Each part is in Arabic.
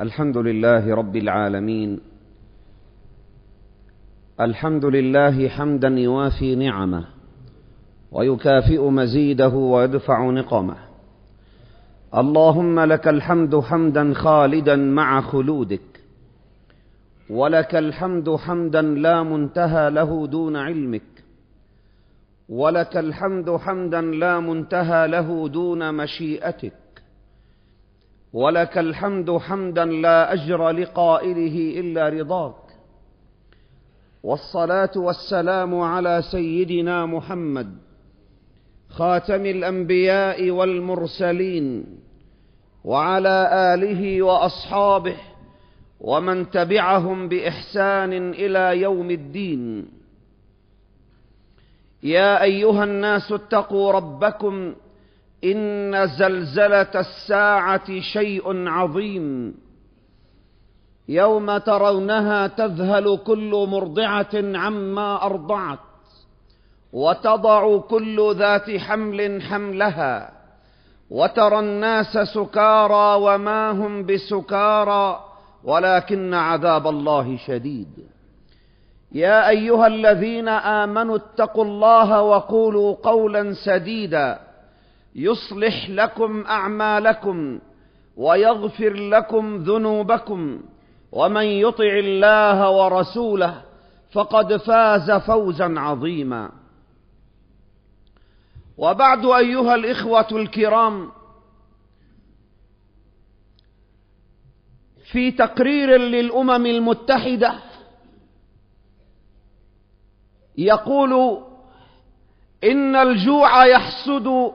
الحمد لله رب العالمين. الحمد لله حمدا يوافي نعمه ويكافئ مزيده ويدفع نقمه. اللهم لك الحمد حمدا خالدا مع خلودك ولك الحمد حمدا لا منتهى له دون علمك ولك الحمد حمدا لا منتهى له دون مشيئتك. ولك الحمد حمدا لا أجر لقائله إلا رضاك. والصلاة والسلام على سيدنا محمد خاتم الأنبياء والمرسلين وعلى آله وأصحابه ومن تبعهم بإحسان إلى يوم الدين. يا أيها الناس اتقوا ربكم إن زلزلة الساعة شيء عظيم. يوم ترونها تذهل كل مرضعة عما أرضعت وتضع كل ذات حمل حملها وترى الناس سكارى وما هم بسكارى ولكن عذاب الله شديد. يا أيها الذين آمنوا اتقوا الله وقولوا قولا سديدا. يصلح لكم أعمالكم ويغفر لكم ذنوبكم ومن يطع الله ورسوله فقد فاز فوزا عظيما. وبعد أيها الإخوة الكرام في تقرير للأمم المتحدة يقول إن الجوع يحسد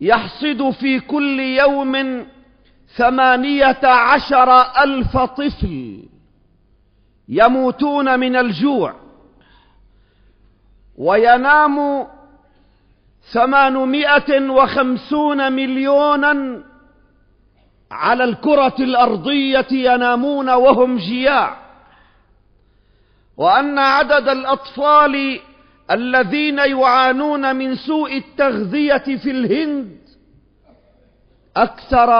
يحصد في كل يوم ثمانية عشر ألف طفل يموتون من الجوع وينام ثمانمائة وخمسون مليونا على الكرة الأرضية ينامون وهم جياع. وأن عدد الأطفال الذين يعانون من سوء التغذية في الهند أكثر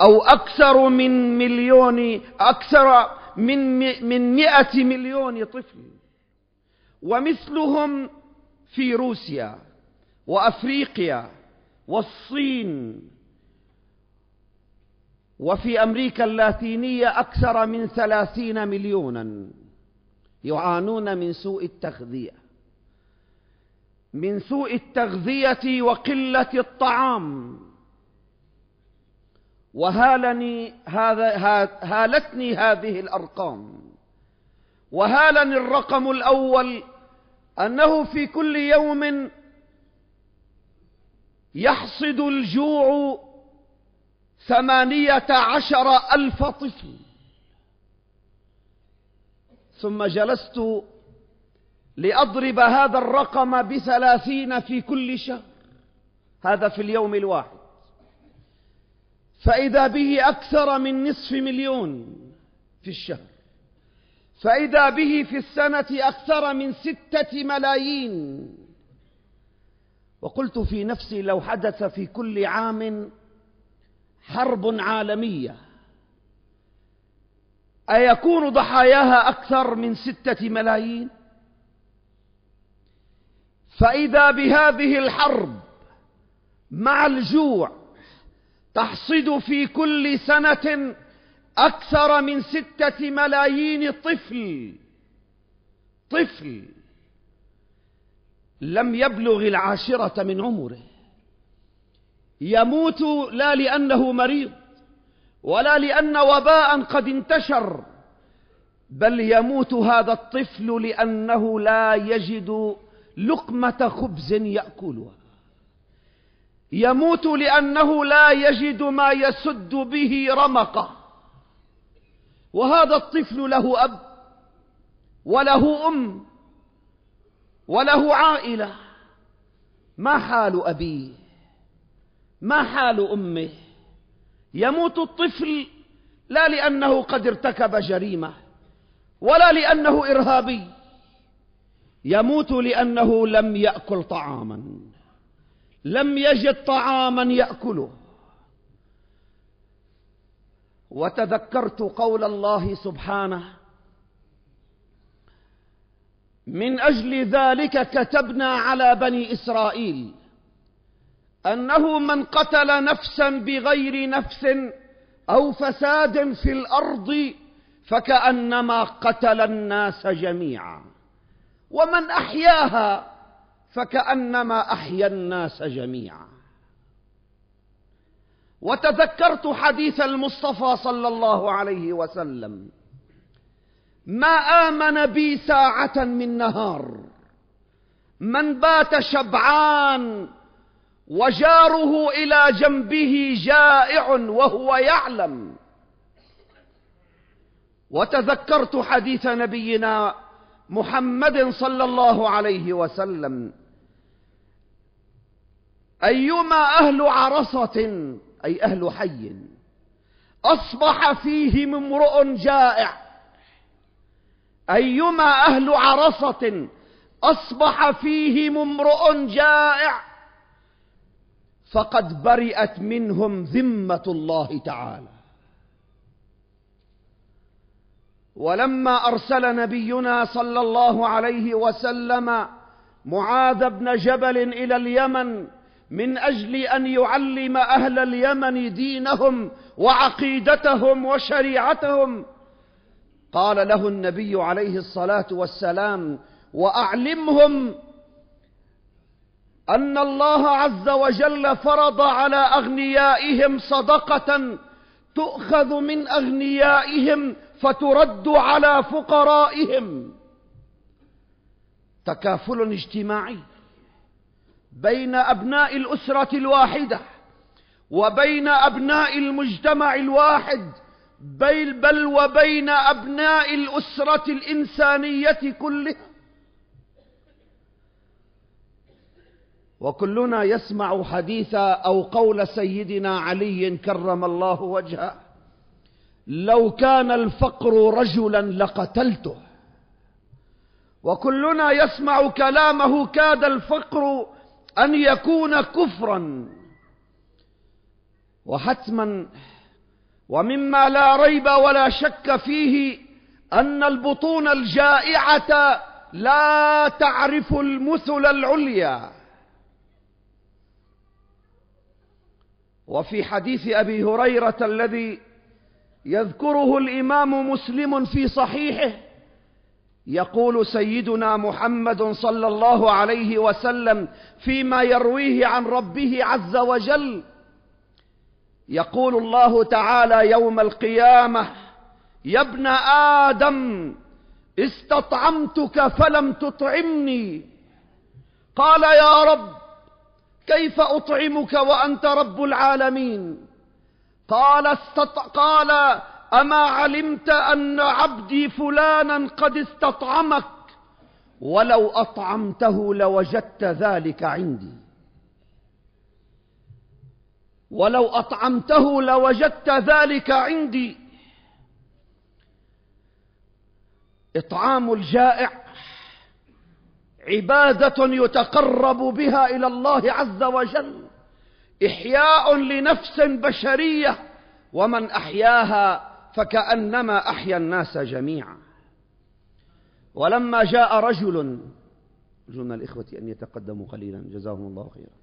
أو أكثر من مليون أكثر من من مئة مليون طفل. ومثلهم في روسيا وأفريقيا والصين وفي أمريكا اللاتينية أكثر من ثلاثين مليونا يعانون من سوء التغذية. من سوء التغذية وقلة الطعام. وهالني هذا هالتني هذه الأرقام. وهالني الرقم الأول أنه في كل يوم يحصد الجوع ثمانية عشر ألف طفل. ثم جلست لأضرب هذا الرقم بثلاثين في كل شهر. هذا في اليوم الواحد. فإذا به أكثر من نصف مليون في الشهر. فإذا به في السنة أكثر من ستة ملايين. وقلت في نفسي لو حدث في كل عام حرب عالمية أيكون ضحاياها أكثر من ستة ملايين؟ فإذا بهذه الحرب مع الجوع تحصد في كل سنة أكثر من ستة ملايين طفل طفل لم يبلغ العاشرة من عمره. يموت لا لأنه مريض ولا لأن وباء قد انتشر بل يموت هذا الطفل لأنه لا يجد لقمة خبز يأكلها. يموت لأنه لا يجد ما يسد به رمقه. وهذا الطفل له أب وله أم وله عائلة. ما حال أبيه؟ ما حال أمه؟ يموت الطفل لا لأنه قد ارتكب جريمة ولا لأنه إرهابي. يموت لأنه لم يأكل طعاما. لم يجد طعاما يأكله. وتذكرت قول الله سبحانه من أجل ذلك كتبنا على بني إسرائيل أنه من قتل نفسا بغير نفس أو فساد في الأرض فكأنما قتل الناس جميعا. ومن أحياها فكأنما أحيا الناس جميعا. وتذكرت حديث المصطفى صلى الله عليه وسلم ما آمن بي ساعة من نهار من بات شبعان وجاره إلى جنبه جائع وهو يعلم. وتذكرت حديث نبينا محمد صلى الله عليه وسلم. أيما أهل عرصة أي أهل حي أصبح فيهم امرؤ جائع. أيما أهل عرصة أصبح فيهم امرؤ جائع. فقد برئت منهم ذمة الله تعالى. ولما أرسل نبينا صلى الله عليه وسلم معاذ بن جبل إلى اليمن من أجل أن يعلم أهل اليمن دينهم وعقيدتهم وشريعتهم قال له النبي عليه الصلاة والسلام وأعلمهم أن الله عز وجل فرض على أغنيائهم صدقة تؤخذ من أغنيائهم فترد على فقرائهم. تكافل اجتماعي بين أبناء الأسرة الواحدة وبين أبناء المجتمع الواحد بل وبين أبناء الأسرة الإنسانية كلها. وكلنا يسمع حديث أو قول سيدنا علي كرم الله وجهه. لو كان الفقر رجلا لقتلته. وكلنا يسمع كلامه كاد الفقر أن يكون كفرا وحتما. ومما لا ريب ولا شك فيه أن البطون الجائعة لا تعرف المثل العليا. وفي حديث أبي هريرة الذي يذكره الإمام مسلم في صحيحه يقول سيدنا محمد صلى الله عليه وسلم فيما يرويه عن ربه عز وجل يقول الله تعالى يوم القيامة يا ابن آدم استطعمتك فلم تطعمني قال يا رب كيف أطعمك وأنت رب العالمين؟ قال استط... قال أما علمت أن عبدي فلانا قد استطعمك؟ ولو أطعمته لوجدت ذلك عندي. ولو أطعمته لوجدت ذلك عندي. إطعام الجائع عبادة يتقرب بها إلى الله عز وجل. إحياء لنفس بشرية ومن أحياها فكأنما أحيا الناس جميعا. ولما جاء رجل أرجو من الإخوة أن يتقدموا قليلا جزاهم الله خيرا.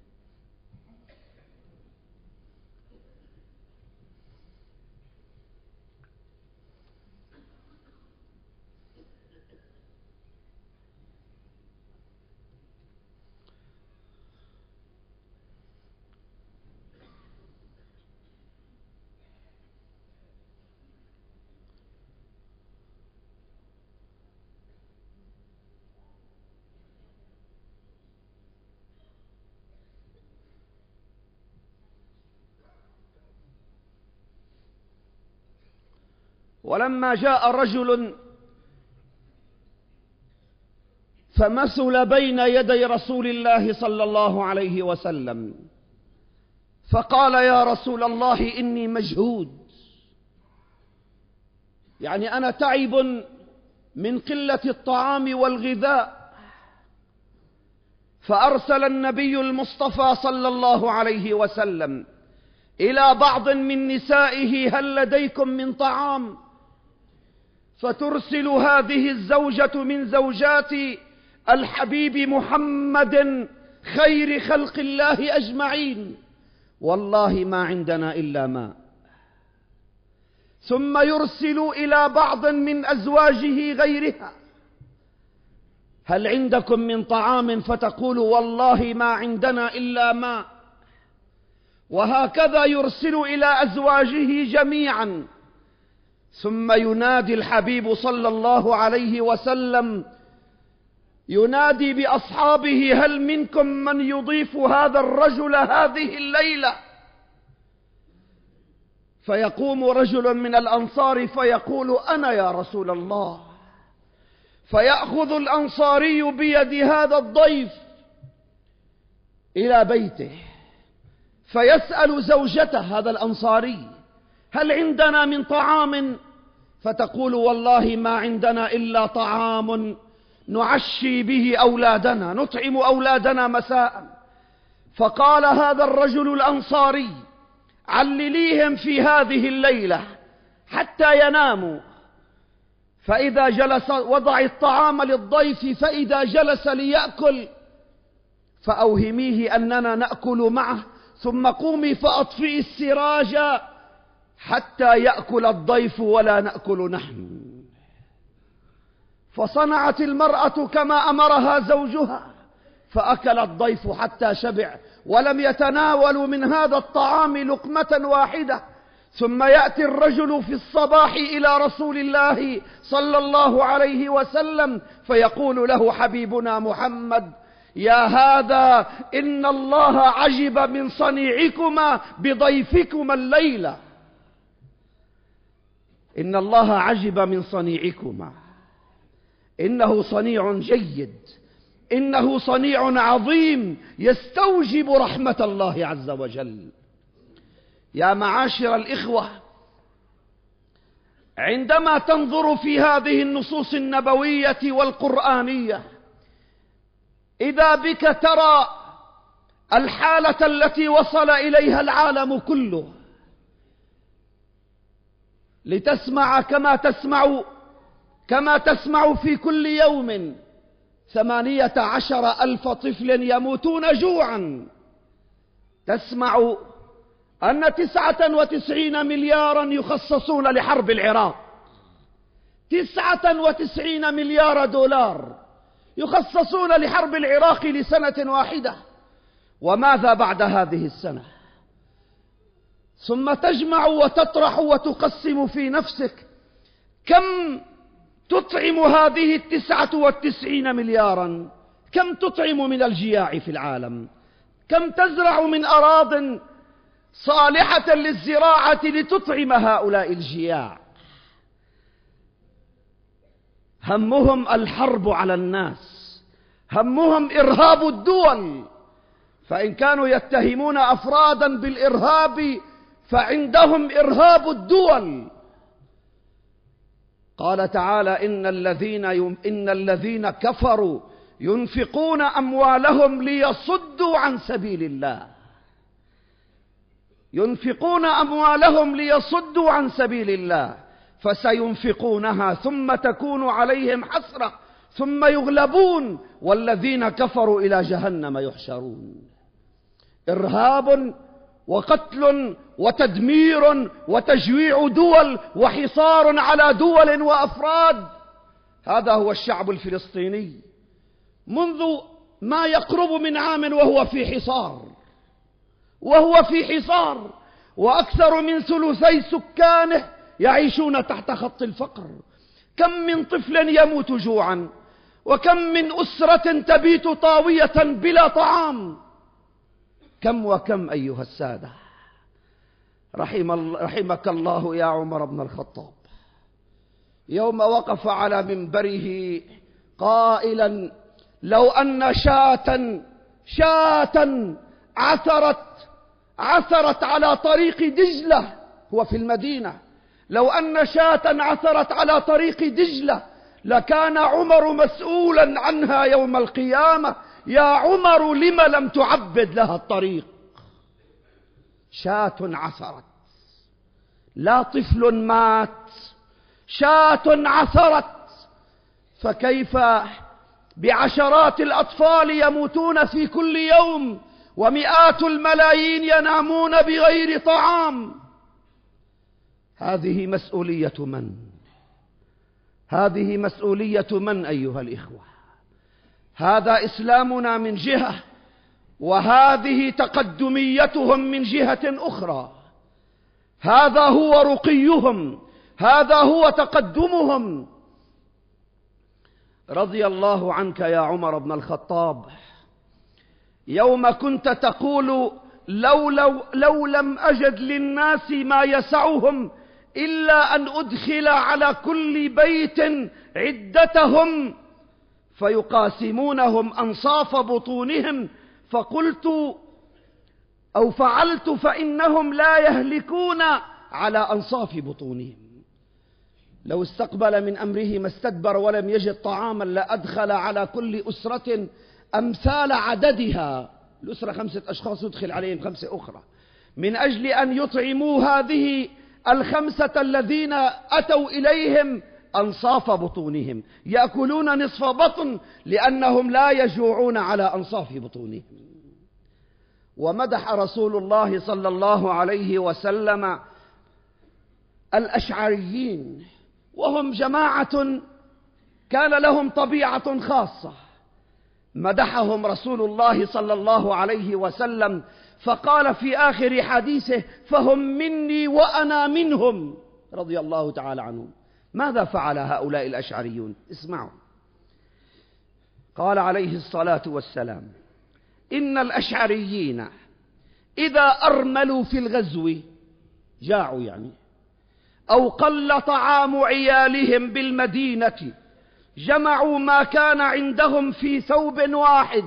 ولما جاء رجل فمثل بين يدي رسول الله صلى الله عليه وسلم فقال يا رسول الله إني مجهود. يعني أنا تعب من قلة الطعام والغذاء. فأرسل النبي المصطفى صلى الله عليه وسلم إلى بعض من نسائه هل لديكم من طعام؟ فترسل هذه الزوجة من زوجات الحبيب محمد خير خلق الله أجمعين. والله ما عندنا إلا ماء ثم يرسل إلى بعض من أزواجه غيرها. هل عندكم من طعام فتقول والله ما عندنا إلا ماء وهكذا يرسل إلى أزواجه جميعا. ثم ينادي الحبيب صلى الله عليه وسلم ينادي بأصحابه هل منكم من يضيف هذا الرجل هذه الليلة؟ فيقوم رجل من الأنصار فيقول أنا يا رسول الله. فيأخذ الأنصاري بيد هذا الضيف إلى بيته فيسأل زوجته هذا الأنصاري هل عندنا من طعام؟ فتقول والله ما عندنا إلا طعام نعشي به أولادنا نطعم أولادنا مساء. فقال هذا الرجل الأنصاري علليهم في هذه الليلة حتى يناموا. فإذا جلس وضع الطعام للضيف فإذا جلس ليأكل فأوهميه أننا نأكل معه ثم قومي فأطفئي السراج حتى يأكل الضيف ولا نأكل نحن. فصنعت المرأة كما أمرها زوجها فأكل الضيف حتى شبع ولم يتناولوا من هذا الطعام لقمة واحدة. ثم يأتي الرجل في الصباح إلى رسول الله صلى الله عليه وسلم فيقول له حبيبنا محمد يا هذا إن الله عجب من صنيعكما بضيفكما الليلة. إن الله عجب من صنيعكما. إنه صنيع جيد. إنه صنيع عظيم يستوجب رحمة الله عز وجل. يا معاشر الإخوة عندما تنظر في هذه النصوص النبوية والقرآنية إذا بك ترى الحالة التي وصل إليها العالم كله لتسمع كما تسمع كما تسمع في كل يوم. ثمانية عشر ألف طفل يموتون جوعا. تسمع أن تسعة وتسعين مليارا يخصصون لحرب العراق. تسعة وتسعين مليار دولار يخصصون لحرب العراق لسنة واحدة. وماذا بعد هذه السنة؟ ثم تجمع وتطرح وتقسم في نفسك. كم تطعم هذه التسعة والتسعين مليارا؟ كم تطعم من الجياع في العالم؟ كم تزرع من أراض صالحة للزراعة لتطعم هؤلاء الجياع؟ همهم الحرب على الناس. همهم إرهاب الدول. فإن كانوا يتهمون أفرادا بالإرهاب فعندهم إرهاب الدول. قال تعالى إن الذين إن الذين كفروا ينفقون أموالهم ليصدوا عن سبيل الله. ينفقون أموالهم ليصدوا عن سبيل الله. فسينفقونها ثم تكون عليهم حسرة ثم يغلبون. والذين كفروا إلى جهنم يحشرون. إرهاب وقتل وتدمير وتجويع دول وحصار على دول وأفراد. هذا هو الشعب الفلسطيني. منذ ما يقرب من عام وهو في حصار. وهو في حصار. وأكثر من ثلثي سكانه يعيشون تحت خط الفقر. كم من طفل يموت جوعا. وكم من أسرة تبيت طاوية بلا طعام. كم وكم أيها السادة. رحم رحمك الله يا عمر بن الخطاب. يوم وقف على منبره قائلا لو أن شاة شاة عثرت عثرت على طريق دجلة هو في المدينة. لو أن شاة عثرت على طريق دجلة لكان عمر مسؤولا عنها يوم القيامة. يا عمر لم لم تعبد لها الطريق شاة عثرت لا طفل مات شاة عثرت فكيف بعشرات الأطفال يموتون في كل يوم ومئات الملايين ينامون بغير طعام هذه مسؤولية من؟ هذه مسؤولية من أيها الإخوة؟ هذا إسلامنا من جهة وهذه تقدميتهم من جهة أخرى. هذا هو رقيهم هذا هو تقدمهم. رضي الله عنك يا عمر بن الخطاب يوم كنت تقول لو, لو, لو لم أجد للناس ما يسعهم إلا أن أدخل على كل بيت عدتهم فيقاسمونهم أنصاف بطونهم فقلت أو فعلت فإنهم لا يهلكون على أنصاف بطونهم. لو استقبل من أمره ما استدبر ولم يجد طعاما لأدخل على كل أسرة أمثال عددها. الأسرة خمسة أشخاص يدخل عليهم خمسة أخرى. من أجل أن يطعموا هذه الخمسة الذين أتوا إليهم أنصاف بطونهم يأكلون نصف بطن لأنهم لا يجوعون على أنصاف بطونهم. ومدح رسول الله صلى الله عليه وسلم الأشعريين وهم جماعة كان لهم طبيعة خاصة. مدحهم رسول الله صلى الله عليه وسلم فقال في آخر حديثه فهم مني وأنا منهم رضي الله تعالى عنهم. ماذا فعل هؤلاء الأشعريون؟ اسمعوا. قال عليه الصلاة والسلام إن الأشعريين إذا أرملوا في الغزو جاعوا يعني أو قل طعام عيالهم بالمدينة جمعوا ما كان عندهم في ثوب واحد.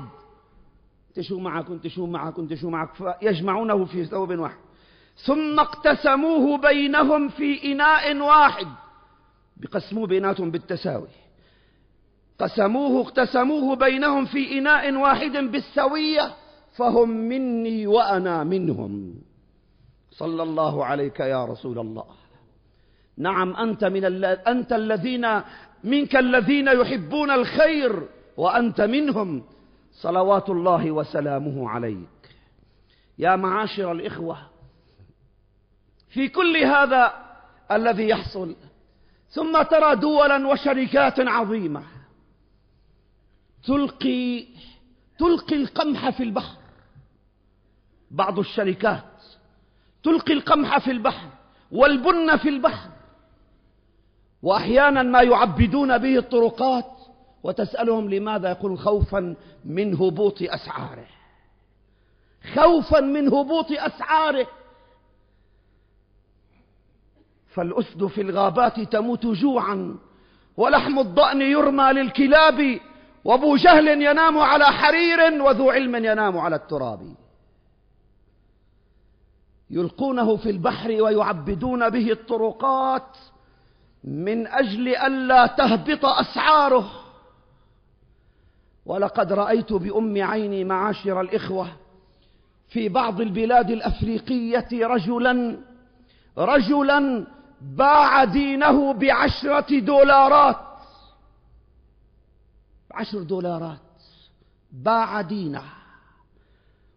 تشو معكم تشو معكم تشو معك يجمعونه في ثوب واحد. ثم اقتسموه بينهم في إناء واحد. بقسموه بيناتهم بالتساوي. قسموه اقتسموه بينهم في إناء واحد بالسوية فهم مني وأنا منهم. صلى الله عليك يا رسول الله. نعم أنت من ال... أنت الذين منك الذين يحبون الخير وأنت منهم. صلوات الله وسلامه عليك. يا معاشر الإخوة في كل هذا الذي يحصل ثم ترى دولا وشركات عظيمة. تلقي تلقي القمح في البحر. بعض الشركات تلقي القمح في البحر والبن في البحر. وأحيانا ما يعبدون به الطرقات وتسألهم لماذا يقول خوفا من هبوط أسعاره. خوفا من هبوط أسعاره. فالأسد في الغابات تموت جوعا ولحم الضأن يرمى للكلاب وأبو جهل ينام على حرير وذو علم ينام على التراب. يلقونه في البحر ويعبدون به الطرقات من أجل ألا تهبط أسعاره. ولقد رأيت بأم عيني معاشر الإخوة في بعض البلاد الأفريقية رجلا رجلا باع دينه بعشرة دولارات. عشر دولارات. باع دينه.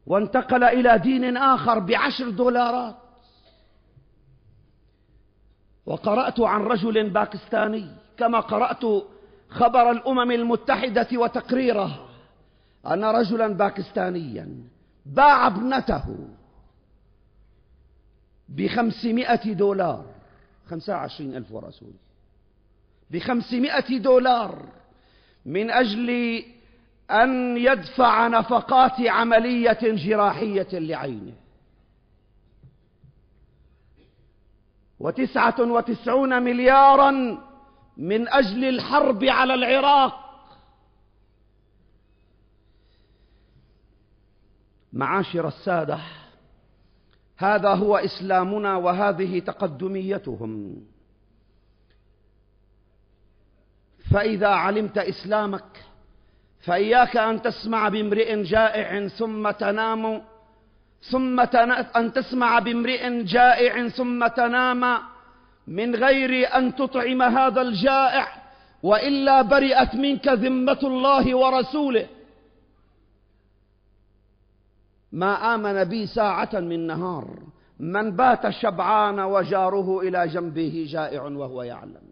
وانتقل إلى دين آخر بعشر دولارات. وقرأت عن رجل باكستاني كما قرأت خبر الأمم المتحدة وتقريره. أن رجلا باكستانيا باع ابنته بخمسمائة دولار. خمسة وعشرين ألف ورسول. بخمسمائة دولار من أجل أن يدفع نفقات عملية جراحية لعينه. وتسعة وتسعون مليارا من أجل الحرب على العراق. معاشر السادة هذا هو إسلامنا وهذه تقدميتهم. فإذا علمت إسلامك فإياك أن تسمع بامرئ جائع ثم تنام ثم أن تسمع بامرئ جائع ثم تنام من غير أن تطعم هذا الجائع وإلا برئت منك ذمة الله ورسوله. ما آمن بي ساعة من نهار. من بات شبعان وجاره إلى جنبه جائع وهو يعلم.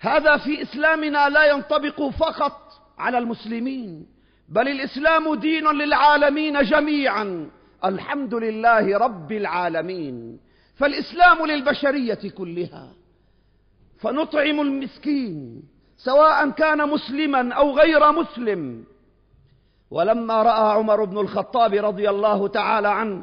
هذا في إسلامنا لا ينطبق فقط على المسلمين بل الإسلام دين للعالمين جميعا. الحمد لله رب العالمين. فالإسلام للبشرية كلها. فنطعم المسكين سواء كان مسلما أو غير مسلم. ولما رأى عمر بن الخطاب رضي الله تعالى عنه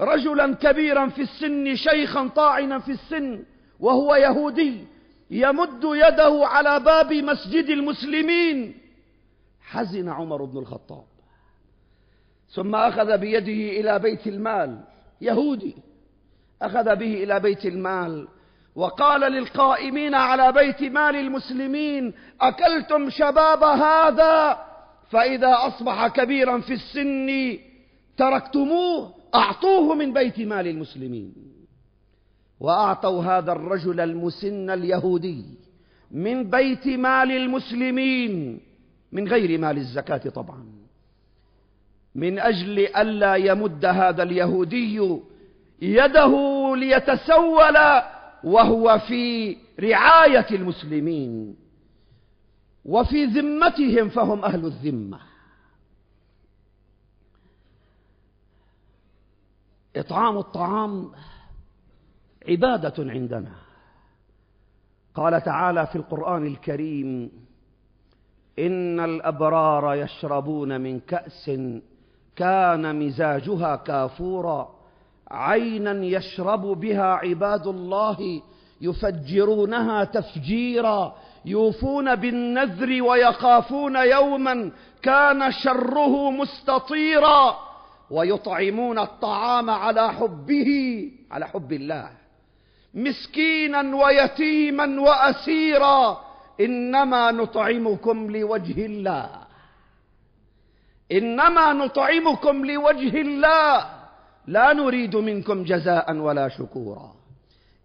رجلا كبيرا في السن شيخا طاعنا في السن وهو يهودي يمد يده على باب مسجد المسلمين. حزن عمر بن الخطاب. ثم أخذ بيده إلى بيت المال. يهودي. أخذ به إلى بيت المال. وقال للقائمين على بيت مال المسلمين أكلتم شباب هذا؟ فإذا أصبح كبيرا في السن تركتموه أعطوه من بيت مال المسلمين. وأعطوا هذا الرجل المسن اليهودي من بيت مال المسلمين من غير مال الزكاة طبعا. من أجل ألا يمد هذا اليهودي يده ليتسول وهو في رعاية المسلمين. وفي ذمتهم فهم أهل الذمة. إطعام الطعام عبادة عندنا. قال تعالى في القرآن الكريم إن الأبرار يشربون من كأس كان مزاجها كافورا عينا يشرب بها عباد الله يفجرونها تفجيرا يوفون بالنذر ويخافون يوما كان شره مستطيرا ويطعمون الطعام على حبه على حب الله. مسكينا ويتيما وأسيرا إنما نطعمكم لوجه الله. إنما نطعمكم لوجه الله. لا نريد منكم جزاء ولا شكورا.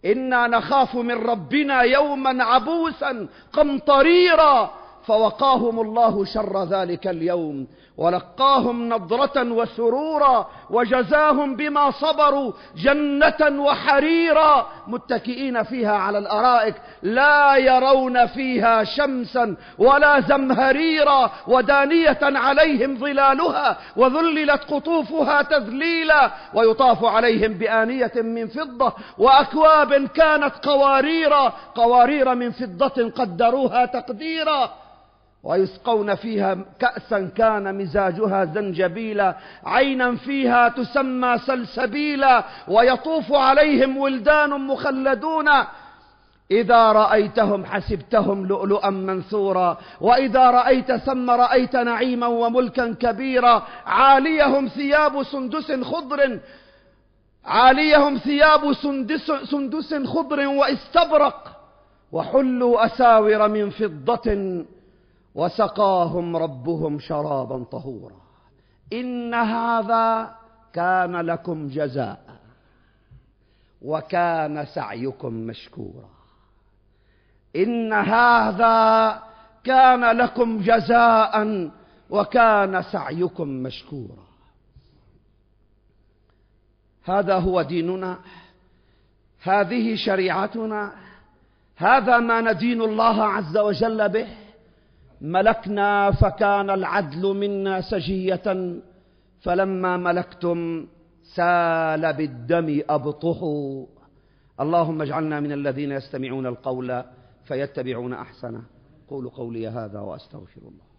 إنا نخاف من ربنا يوما عبوسا قمطريرا فوقاهم الله شر ذلك اليوم. ولقاهم نضرة وسرورا وجزاهم بما صبروا جنة وحريرا متكئين فيها على الأرائك لا يرون فيها شمسا ولا زمهريرا ودانية عليهم ظلالها وذللت قطوفها تذليلا ويطاف عليهم بآنية من فضة وأكواب كانت قواريرا قوارير من فضة قدروها تقديرا. ويسقون فيها كأسا كان مزاجها زنجبيلا عينا فيها تسمى سلسبيلا ويطوف عليهم ولدان مخلدون. إذا رأيتهم حسبتهم لؤلؤا منثورا وإذا رأيت ثم رأيت نعيما وملكا كبيرا عاليهم ثياب سندس خضر. عاليهم ثياب سندس, سندس خضر واستبرق وحلوا أساور من فضة. وسقاهم ربهم شرابا طهورا. إن هذا كان لكم جزاء وكان سعيكم مشكورا. إن هذا كان لكم جزاء وكان سعيكم مشكورا. هذا هو ديننا هذه شريعتنا هذا ما ندين الله عز وجل به. ملكنا فكان العدل منا سجية فلما ملكتم سال بالدم أبطحوا اللهم اجعلنا من الذين يستمعون القول فيتبعون أحسنه. قولوا قولي هذا وأستغفر الله.